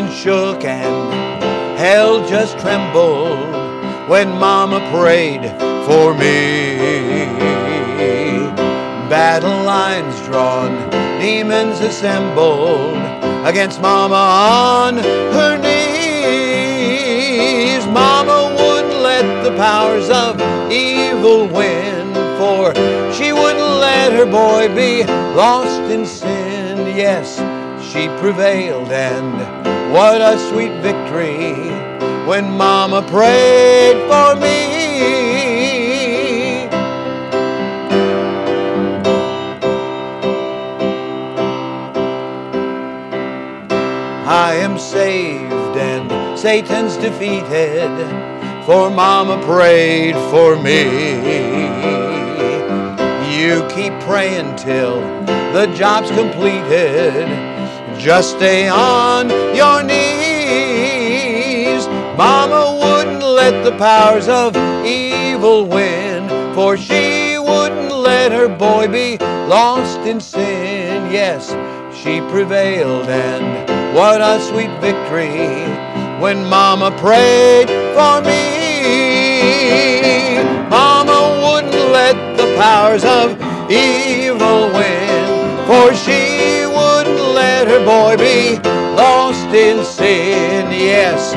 heaven shook and hell just trembled when Mama prayed for me. Battle lines drawn, demons assembled against Mama on her knees. Mama wouldn't let the powers of evil win, for she wouldn't let her boy be lost in sin. Yes, she prevailed, and what a sweet victory when Mama prayed for me. I am saved and Satan's defeated, for Mama prayed for me. You keep praying till the job's completed. Just stay on your knees. Mama wouldn't let the powers of evil win, for she wouldn't let her boy be lost in sin. Yes, she prevailed, and what a sweet victory when Mama prayed for me. Mama wouldn't let the powers of evil boy be lost in sin. Yes,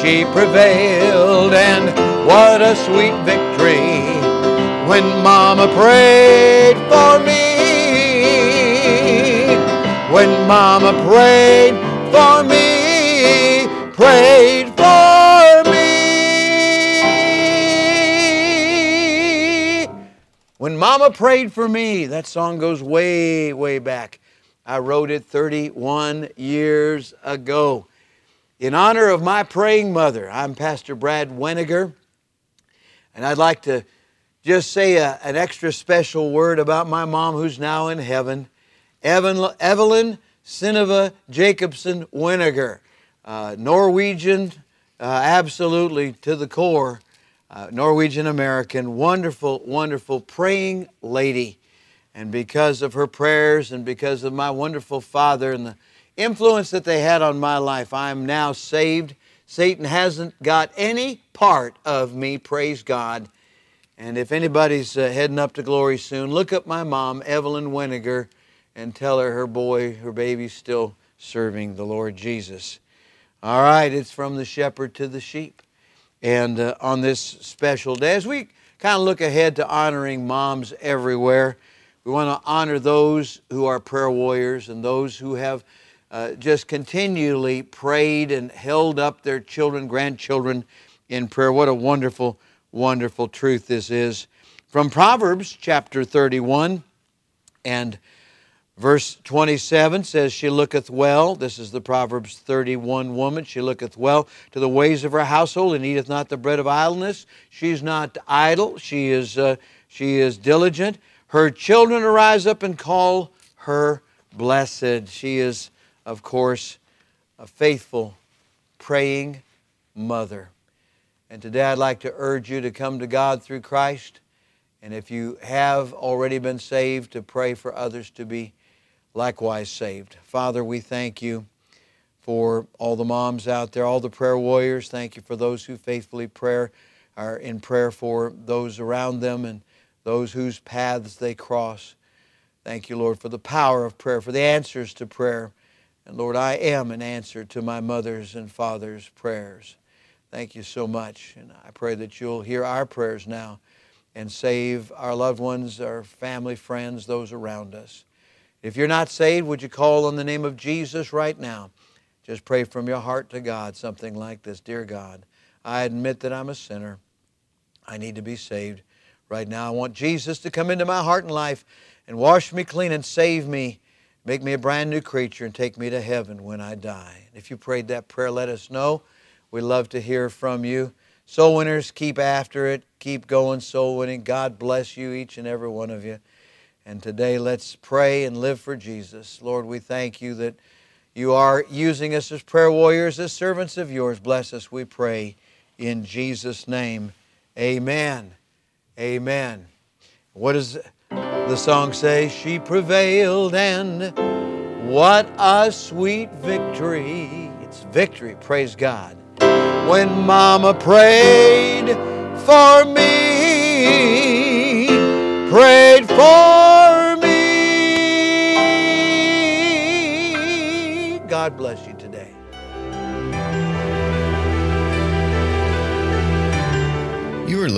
she prevailed, and what a sweet victory when Mama prayed for me. When Mama prayed for me, prayed for me. When Mama prayed for me, that song goes way, way back. I wrote it 31 years ago. In honor of my praying mother, I'm Pastor Brad Weniger, and I'd like to just say a, an extra special word about my mom who's now in heaven, Evan, Evelyn Sinova Jacobson Weniger, uh, Norwegian, uh, absolutely to the core, uh, Norwegian American, wonderful, wonderful praying lady. And because of her prayers and because of my wonderful father and the influence that they had on my life, I am now saved. Satan hasn't got any part of me, praise God. And if anybody's uh, heading up to glory soon, look up my mom, Evelyn Weniger, and tell her her boy, her baby's still serving the Lord Jesus. All right, it's from the shepherd to the sheep. And uh, on this special day, as we kind of look ahead to honoring moms everywhere, we want to honor those who are prayer warriors and those who have uh, just continually prayed and held up their children, grandchildren in prayer. What a wonderful, wonderful truth this is. From Proverbs chapter 31 and Verse 27 says, She looketh well. This is the Proverbs 31 woman. She looketh well to the ways of her household and eateth not the bread of idleness. She's not idle. She is, uh, she is diligent. Her children arise up and call her blessed. She is, of course, a faithful, praying mother. And today I'd like to urge you to come to God through Christ. And if you have already been saved, to pray for others to be likewise saved. Father, we thank you for all the moms out there, all the prayer warriors. Thank you for those who faithfully prayer are in prayer for those around them and those whose paths they cross. Thank you, Lord, for the power of prayer, for the answers to prayer. And Lord, I am an answer to my mother's and father's prayers. Thank you so much. And I pray that you'll hear our prayers now and save our loved ones, our family, friends, those around us. If you're not saved, would you call on the name of Jesus right now? Just pray from your heart to God something like this Dear God, I admit that I'm a sinner. I need to be saved. Right now, I want Jesus to come into my heart and life and wash me clean and save me, make me a brand new creature, and take me to heaven when I die. If you prayed that prayer, let us know. We love to hear from you. Soul winners, keep after it. Keep going soul winning. God bless you, each and every one of you. And today, let's pray and live for Jesus. Lord, we thank you that you are using us as prayer warriors, as servants of yours. Bless us, we pray, in Jesus' name. Amen. Amen. What does the song say? She prevailed, and what a sweet victory. It's victory, praise God. When Mama prayed for me, prayed for me. God bless you today.